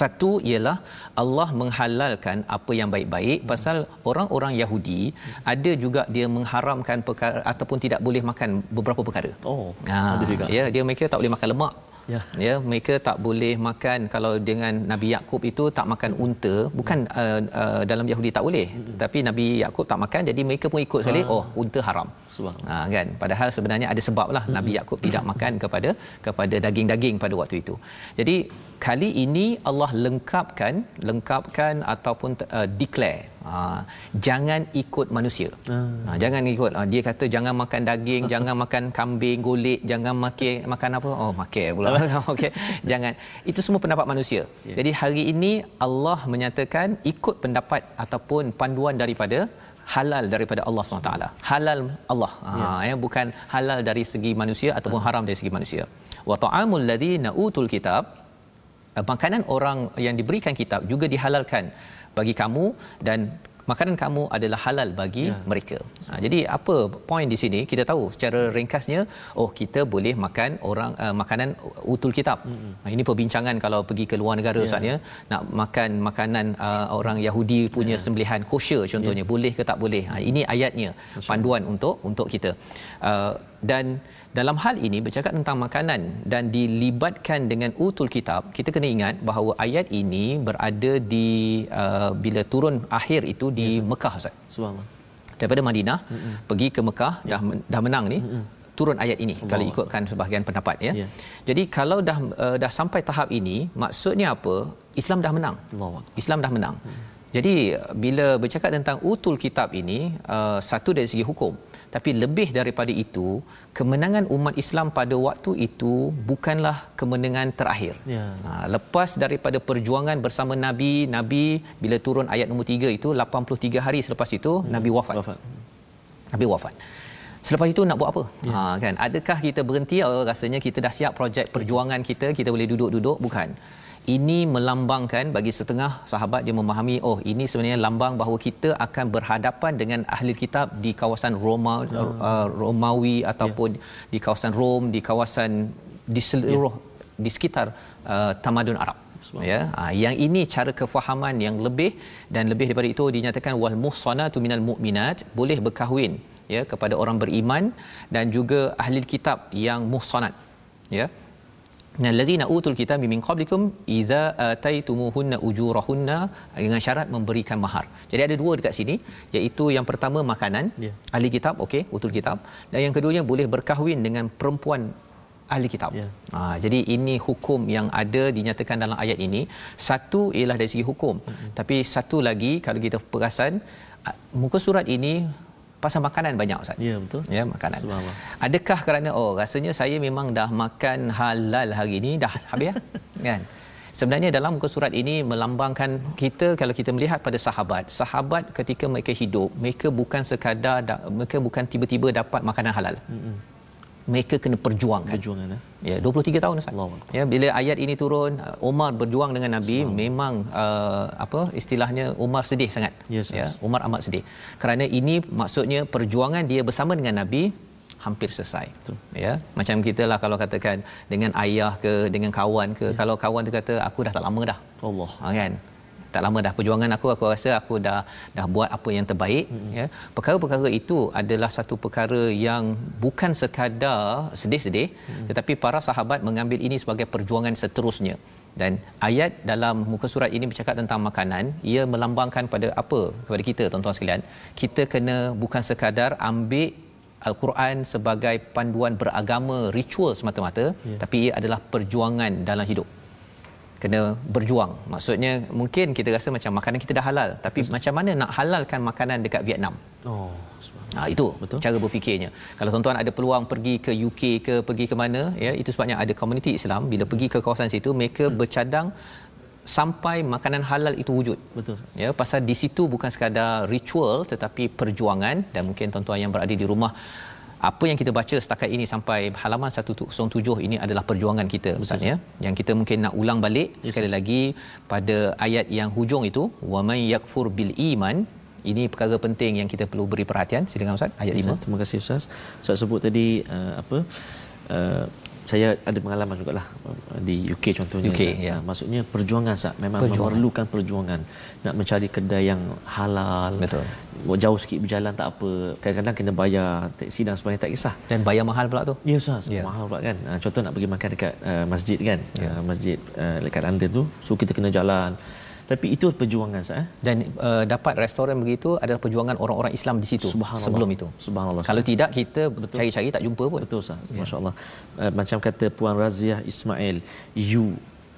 Satu ialah Allah menghalalkan apa yang baik-baik pasal orang-orang Yahudi ada juga dia mengharamkan perkara ataupun tidak boleh makan beberapa perkara. Oh, Ha, ada juga. Ya, dia mereka tak boleh makan lemak. Ya. Ya, mereka tak boleh makan kalau dengan Nabi Yakub itu tak makan unta, bukan uh, uh, dalam Yahudi tak boleh. Tapi Nabi Yakub tak makan jadi mereka pun ikut sekali, oh unta haram. Ha, kan padahal sebenarnya ada sebab lah Nabi Yakub tidak makan kepada kepada daging-daging pada waktu itu. Jadi kali ini Allah lengkapkan lengkapkan ataupun uh, declare ha, jangan ikut manusia. Ha, jangan ikut ha, dia kata jangan makan daging, jangan makan kambing golek, jangan makan makan apa? Oh makan pula. Okey. Jangan. Itu semua pendapat manusia. Ya. Jadi hari ini Allah menyatakan ikut pendapat ataupun panduan daripada halal daripada Allah SWT. Halal Allah. Ha ya. bukan halal dari segi manusia ataupun haram dari segi manusia. Wa ta'amul ladzina utul kitab uh, makanan orang yang diberikan kitab juga dihalalkan bagi kamu dan makanan kamu adalah halal bagi ya. mereka. Ha, jadi apa poin di sini kita tahu secara ringkasnya oh kita boleh makan orang uh, makanan utul kitab. Ha, ini perbincangan kalau pergi ke luar negara ya. Ustaz ya nak makan makanan uh, orang Yahudi punya ya. sembelihan kosher contohnya ya. boleh ke tak boleh. Ha, ini ayatnya panduan untuk untuk kita. Uh, dan dalam hal ini bercakap tentang makanan dan dilibatkan dengan utul kitab kita kena ingat bahawa ayat ini berada di uh, bila turun akhir itu di yes. Mekah Ustaz Subhanallah. daripada Madinah mm-hmm. pergi ke Mekah yeah. dah dah menang ni mm-hmm. turun ayat ini Allah. kalau ikutkan sebahagian pendapat ya yeah. jadi kalau dah uh, dah sampai tahap ini maksudnya apa Islam dah menang Allah. Islam dah menang mm. jadi bila bercakap tentang utul kitab ini uh, satu dari segi hukum tapi lebih daripada itu kemenangan umat Islam pada waktu itu bukanlah kemenangan terakhir. Ya. Ha, lepas daripada perjuangan bersama Nabi, Nabi bila turun ayat nombor 3 itu 83 hari selepas itu hmm. Nabi wafat. Wafat. Nabi wafat. Selepas itu nak buat apa? Ya. Ha kan, adakah kita berhenti oh rasanya kita dah siap projek perjuangan kita, kita boleh duduk-duduk? Bukan ini melambangkan bagi setengah sahabat dia memahami oh ini sebenarnya lambang bahawa kita akan berhadapan dengan ahli kitab di kawasan Roma oh. uh, Romawi ataupun yeah. di kawasan Rom di kawasan di seluruh yeah. di sekitar uh, tamadun Arab ya ha, yang ini cara kefahaman yang lebih dan lebih daripada itu dinyatakan wal muhsanatu minal mu'minat boleh berkahwin ya kepada orang beriman dan juga ahli kitab yang muhsanat ya allazina utul kitab min qablikum idza ataitumuhunna ujurahunna dengan syarat memberikan mahar. Jadi ada dua dekat sini iaitu yang pertama makanan yeah. ahli kitab okey utul kitab dan yang keduanya boleh berkahwin dengan perempuan ahli kitab. Yeah. Ha, jadi ini hukum yang ada dinyatakan dalam ayat ini. Satu ialah dari segi hukum. Mm-hmm. Tapi satu lagi kalau kita perasan muka surat ini pasal makanan banyak ustaz. Ya betul. Ya makanan. Adakah kerana oh rasanya saya memang dah makan halal hari ini dah habis ya? kan? Sebenarnya dalam muka surat ini melambangkan kita kalau kita melihat pada sahabat, sahabat ketika mereka hidup, mereka bukan sekadar mereka bukan tiba-tiba dapat makanan halal. Mm-hmm mereka kena perjuangkan. Perjuangan eh? Ya, 23 tahun Ustaz. Allah. Ya, bila ayat ini turun, Umar berjuang dengan Nabi, Allah. memang uh, apa istilahnya Umar sedih sangat. Yes, ya, Umar amat sedih. Kerana ini maksudnya perjuangan dia bersama dengan Nabi hampir selesai Betul. ya macam kita lah kalau katakan dengan ayah ke dengan kawan ke ya. kalau kawan tu kata aku dah tak lama dah Allah ha, kan tak lama dah perjuangan aku aku rasa aku dah dah buat apa yang terbaik hmm. ya perkara-perkara itu adalah satu perkara yang bukan sekadar sedih-sedih hmm. tetapi para sahabat mengambil ini sebagai perjuangan seterusnya dan ayat dalam muka surat ini bercakap tentang makanan ia melambangkan pada apa kepada kita tuan-tuan sekalian kita kena bukan sekadar ambil al-Quran sebagai panduan beragama ritual semata-mata ya. tapi ia adalah perjuangan dalam hidup kena berjuang maksudnya mungkin kita rasa macam makanan kita dah halal tapi Betul. macam mana nak halalkan makanan dekat Vietnam oh Ha, itu Betul. cara berfikirnya. Kalau tuan-tuan ada peluang pergi ke UK ke pergi ke mana, ya itu sebabnya ada komuniti Islam bila pergi ke kawasan situ mereka hmm. bercadang sampai makanan halal itu wujud. Betul. Ya, pasal di situ bukan sekadar ritual tetapi perjuangan dan mungkin tuan-tuan yang berada di rumah apa yang kita baca setakat ini sampai halaman 107 ini adalah perjuangan kita ustaz ya. Yang kita mungkin nak ulang balik yes, sekali yes. lagi pada ayat yang hujung itu wa may yakfur bil iman. Ini perkara penting yang kita perlu beri perhatian. Silakan ustaz. Ayat 5 terima kasih ustaz. Saya sebut tadi uh, apa uh, saya ada pengalaman juga lah uh, di UK contohnya UK, ya. Uh, maksudnya perjuangan sah memang perjuangan. memerlukan perjuangan nak mencari kedai yang halal betul. jauh sikit berjalan tak apa kadang-kadang kena bayar teksi dan sebagainya tak kisah. Dan bayar mahal pula tu. Ya sah ya. mahal pula kan. Uh, contoh nak pergi makan dekat uh, masjid kan. Ya. uh, masjid uh, dekat London tu. So kita kena jalan tapi itu perjuangan saya eh? dan uh, dapat restoran begitu adalah perjuangan orang-orang Islam di situ sebelum itu. Subhanallah kalau sah. tidak kita cari-cari tak jumpa pun. Betul sah ya. masyaallah. Uh, macam kata puan Raziah Ismail you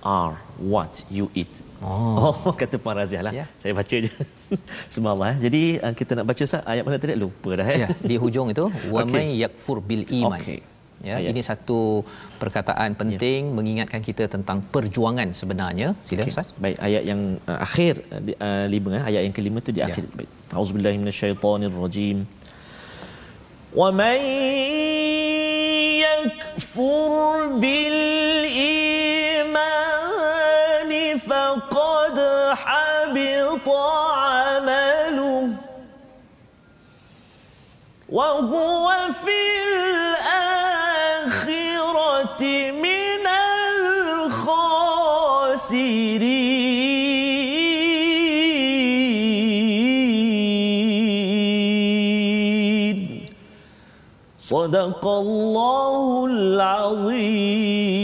are what you eat. Oh, oh kata puan Raziah lah. Ya. saya baca je. Subhanallah jadi uh, kita nak baca sah ayat mana tadi? Lupa dah eh. Ya di hujung itu wa may yakfur bil iman. Okay ya ayat. ini satu perkataan penting ya. mengingatkan kita tentang perjuangan sebenarnya sila okay. ustaz baik ayat yang uh, akhir uh, lima uh, ayat yang kelima tu di ya. akhir baik auzubillahi minasyaitonirrajim wa may yakfur bil صدق الله العظيم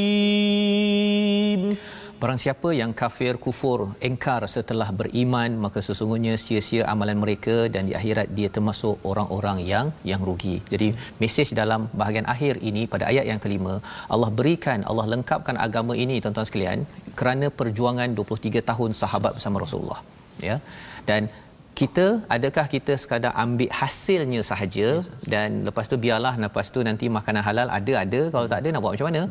Barang siapa yang kafir kufur engkar setelah beriman maka sesungguhnya sia-sia amalan mereka dan di akhirat dia termasuk orang-orang yang yang rugi. Jadi mesej dalam bahagian akhir ini pada ayat yang kelima Allah berikan Allah lengkapkan agama ini tuan-tuan sekalian kerana perjuangan 23 tahun sahabat bersama Rasulullah. Ya. Dan kita adakah kita sekadar ambil hasilnya sahaja? Dan lepas tu biarlah lepas tu nanti makanan halal ada ada. Kalau tak ada nak buat macam mana?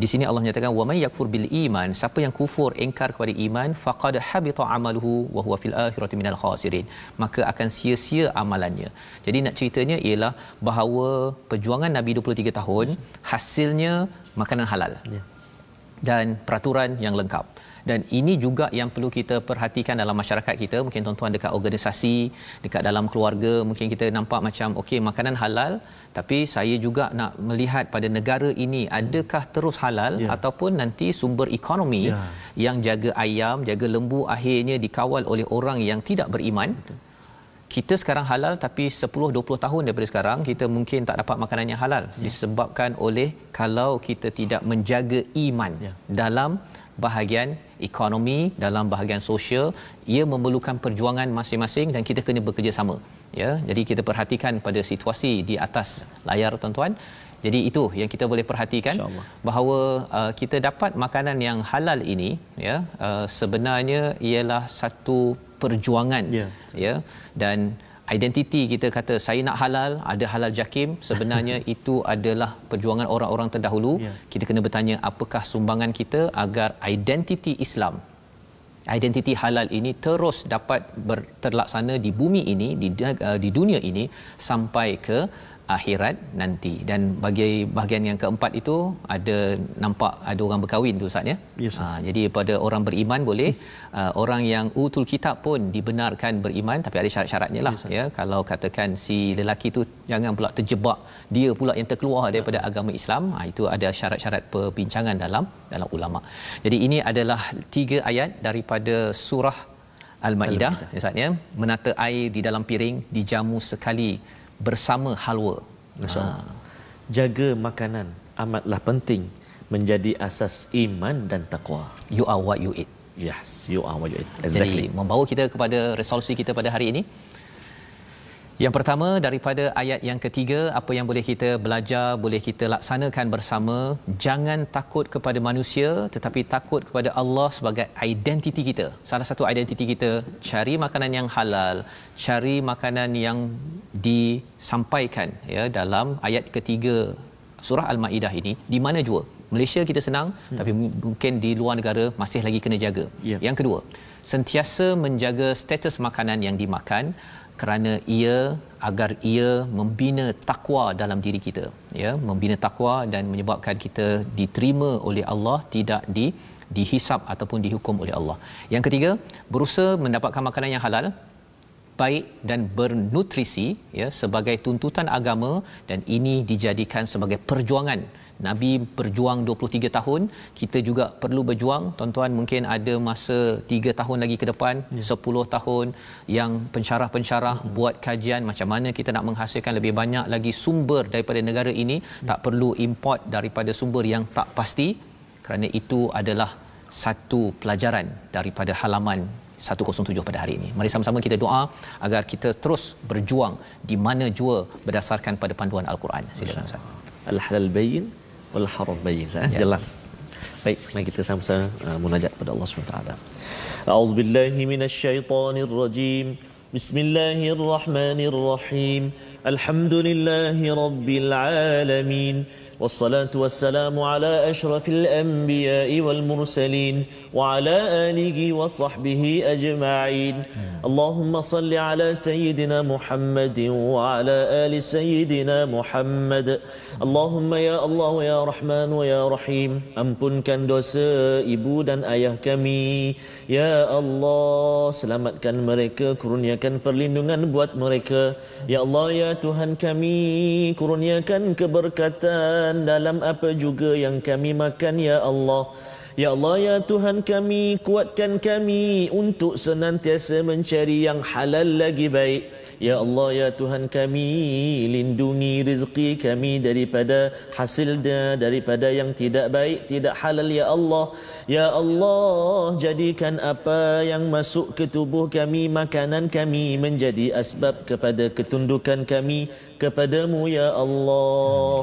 Di sini Allah menyatakan wa may yakfur bil iman. Siapa yang kufur engkar kepada iman faqad habita amaluhu wa huwa fil akhirati minal khasirin. Maka akan sia-sia amalannya. Jadi nak ceritanya ialah bahawa perjuangan Nabi 23 tahun hasilnya makanan halal. Ya. dan peraturan yang lengkap dan ini juga yang perlu kita perhatikan dalam masyarakat kita mungkin tuan-tuan dekat organisasi dekat dalam keluarga mungkin kita nampak macam okey makanan halal tapi saya juga nak melihat pada negara ini adakah terus halal yeah. ataupun nanti sumber ekonomi yeah. yang jaga ayam jaga lembu akhirnya dikawal oleh orang yang tidak beriman kita sekarang halal tapi 10 20 tahun daripada sekarang kita mungkin tak dapat makanan yang halal yeah. disebabkan oleh kalau kita tidak menjaga iman yeah. dalam bahagian ekonomi dalam bahagian sosial ia memerlukan perjuangan masing-masing dan kita kena bekerjasama ya. Jadi kita perhatikan pada situasi di atas layar tuan-tuan. Jadi itu yang kita boleh perhatikan bahawa uh, kita dapat makanan yang halal ini ya uh, sebenarnya ialah satu perjuangan yeah. ya. Dan identiti kita kata saya nak halal ada halal jakim sebenarnya itu adalah perjuangan orang-orang terdahulu yeah. kita kena bertanya apakah sumbangan kita agar identiti Islam identiti halal ini terus dapat terlaksana di bumi ini di uh, di dunia ini sampai ke akhirat nanti dan bagi bahagian yang keempat itu ada nampak ada orang berkahwin tu Ustaz ya. Ustaz. Ha, jadi pada orang beriman boleh uh, orang yang utul kitab pun dibenarkan beriman tapi ada syarat-syaratnya lah ya. Kalau katakan si lelaki tu jangan pula terjebak dia pula yang terkeluar daripada agama Islam. Ha, itu ada syarat-syarat perbincangan dalam dalam ulama. Jadi ini adalah tiga ayat daripada surah Al-Maidah Ustaz ya. Menata air di dalam piring dijamu sekali bersama halwa. Masya-Allah. Jaga makanan amatlah penting menjadi asas iman dan takwa. You are what you eat. Yes, you are what you eat. Jadi membawa kita kepada resolusi kita pada hari ini. Yang pertama daripada ayat yang ketiga apa yang boleh kita belajar boleh kita laksanakan bersama jangan takut kepada manusia tetapi takut kepada Allah sebagai identiti kita. Salah satu identiti kita cari makanan yang halal, cari makanan yang disampaikan ya dalam ayat ketiga surah Al-Maidah ini di mana jua Malaysia kita senang hmm. tapi mungkin di luar negara masih lagi kena jaga. Ya. Yang kedua, sentiasa menjaga status makanan yang dimakan kerana ia agar ia membina takwa dalam diri kita ya membina takwa dan menyebabkan kita diterima oleh Allah tidak di dihisap ataupun dihukum oleh Allah. Yang ketiga, berusaha mendapatkan makanan yang halal baik dan bernutrisi ya sebagai tuntutan agama dan ini dijadikan sebagai perjuangan Nabi berjuang 23 tahun kita juga perlu berjuang tuan-tuan mungkin ada masa 3 tahun lagi ke depan ya. 10 tahun yang pensyarah-pensyarah hmm. buat kajian macam mana kita nak menghasilkan lebih banyak lagi sumber daripada negara ini hmm. tak perlu import daripada sumber yang tak pasti kerana itu adalah satu pelajaran daripada halaman 107 pada hari ini. Mari sama-sama kita doa agar kita terus berjuang di mana jua berdasarkan pada panduan Al-Quran. Silakan Ustaz. Al-halal bayin wal. Eh? Ya. Jelas. Baik, mari kita sama-sama uh, munajat kepada Allah SWT. A'udzu billahi minasyaitonir rajim. Bismillahirrahmanirrahim. Alhamdulillahi rabbil alamin. والصلاة والسلام على أشرف الأنبياء والمرسلين وعلى آله وصحبه أجمعين اللهم صل على سيدنا محمد وعلى آل سيدنا محمد اللهم يا الله يا رحمن ويا رحيم ampunkan dosa ibu dan ayah kami Ya Allah selamatkan mereka kurniakan perlindungan buat mereka. Ya Allah ya Tuhan kami kurniakan keberkatan dalam apa juga yang kami makan ya Allah. Ya Allah ya Tuhan kami kuatkan kami untuk senantiasa mencari yang halal lagi baik Ya Allah ya Tuhan kami lindungi rezeki kami daripada hasilnya daripada yang tidak baik tidak halal ya Allah. Ya Allah jadikan apa yang masuk ke tubuh kami makanan kami menjadi asbab kepada ketundukan kami kepadamu ya Allah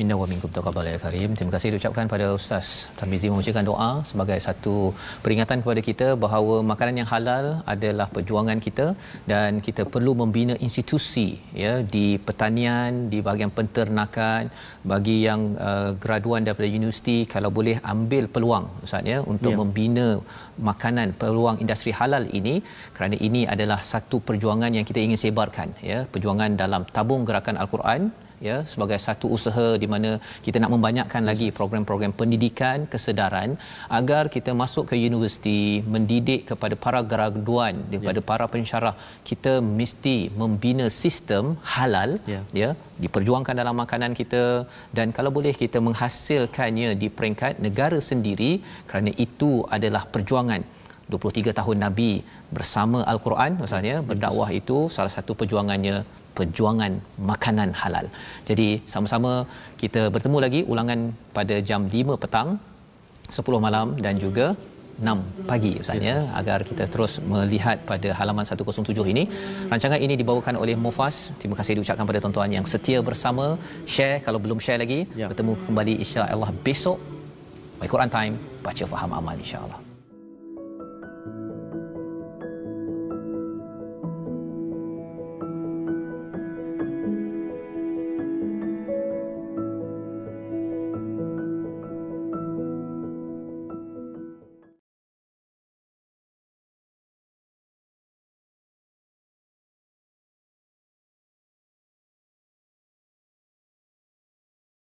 minna wa minkum taqabbal ya karim. Terima kasih diucapkan pada Ustaz Tarmizi membacakan doa sebagai satu peringatan kepada kita bahawa makanan yang halal adalah perjuangan kita dan kita perlu membina institusi ya di pertanian, di bahagian penternakan, bagi yang uh, graduan daripada universiti kalau boleh ambil peluang Ustaz ya untuk ya. membina makanan peluang industri halal ini kerana ini adalah satu perjuangan yang kita ingin sebarkan ya perjuangan dalam tabung gerakan al-Quran ya sebagai satu usaha di mana kita nak membanyakkan lagi program-program pendidikan kesedaran agar kita masuk ke universiti mendidik kepada para graduan kepada ya. para pensyarah. Kita mesti membina sistem halal ya. ya diperjuangkan dalam makanan kita dan kalau boleh kita menghasilkannya di peringkat negara sendiri kerana itu adalah perjuangan. 23 tahun Nabi bersama Al-Quran maksudnya berdakwah itu salah satu perjuangannya perjuangan makanan halal. Jadi sama-sama kita bertemu lagi ulangan pada jam 5 petang, 10 malam dan juga 6 pagi Ustaz ya agar kita terus melihat pada halaman 107 ini. Rancangan ini dibawakan oleh Mufas. Terima kasih diucapkan pada tuan-tuan yang setia bersama. Share kalau belum share lagi. Ya. Bertemu kembali insya-Allah besok. My Quran Time baca faham amal insya-Allah.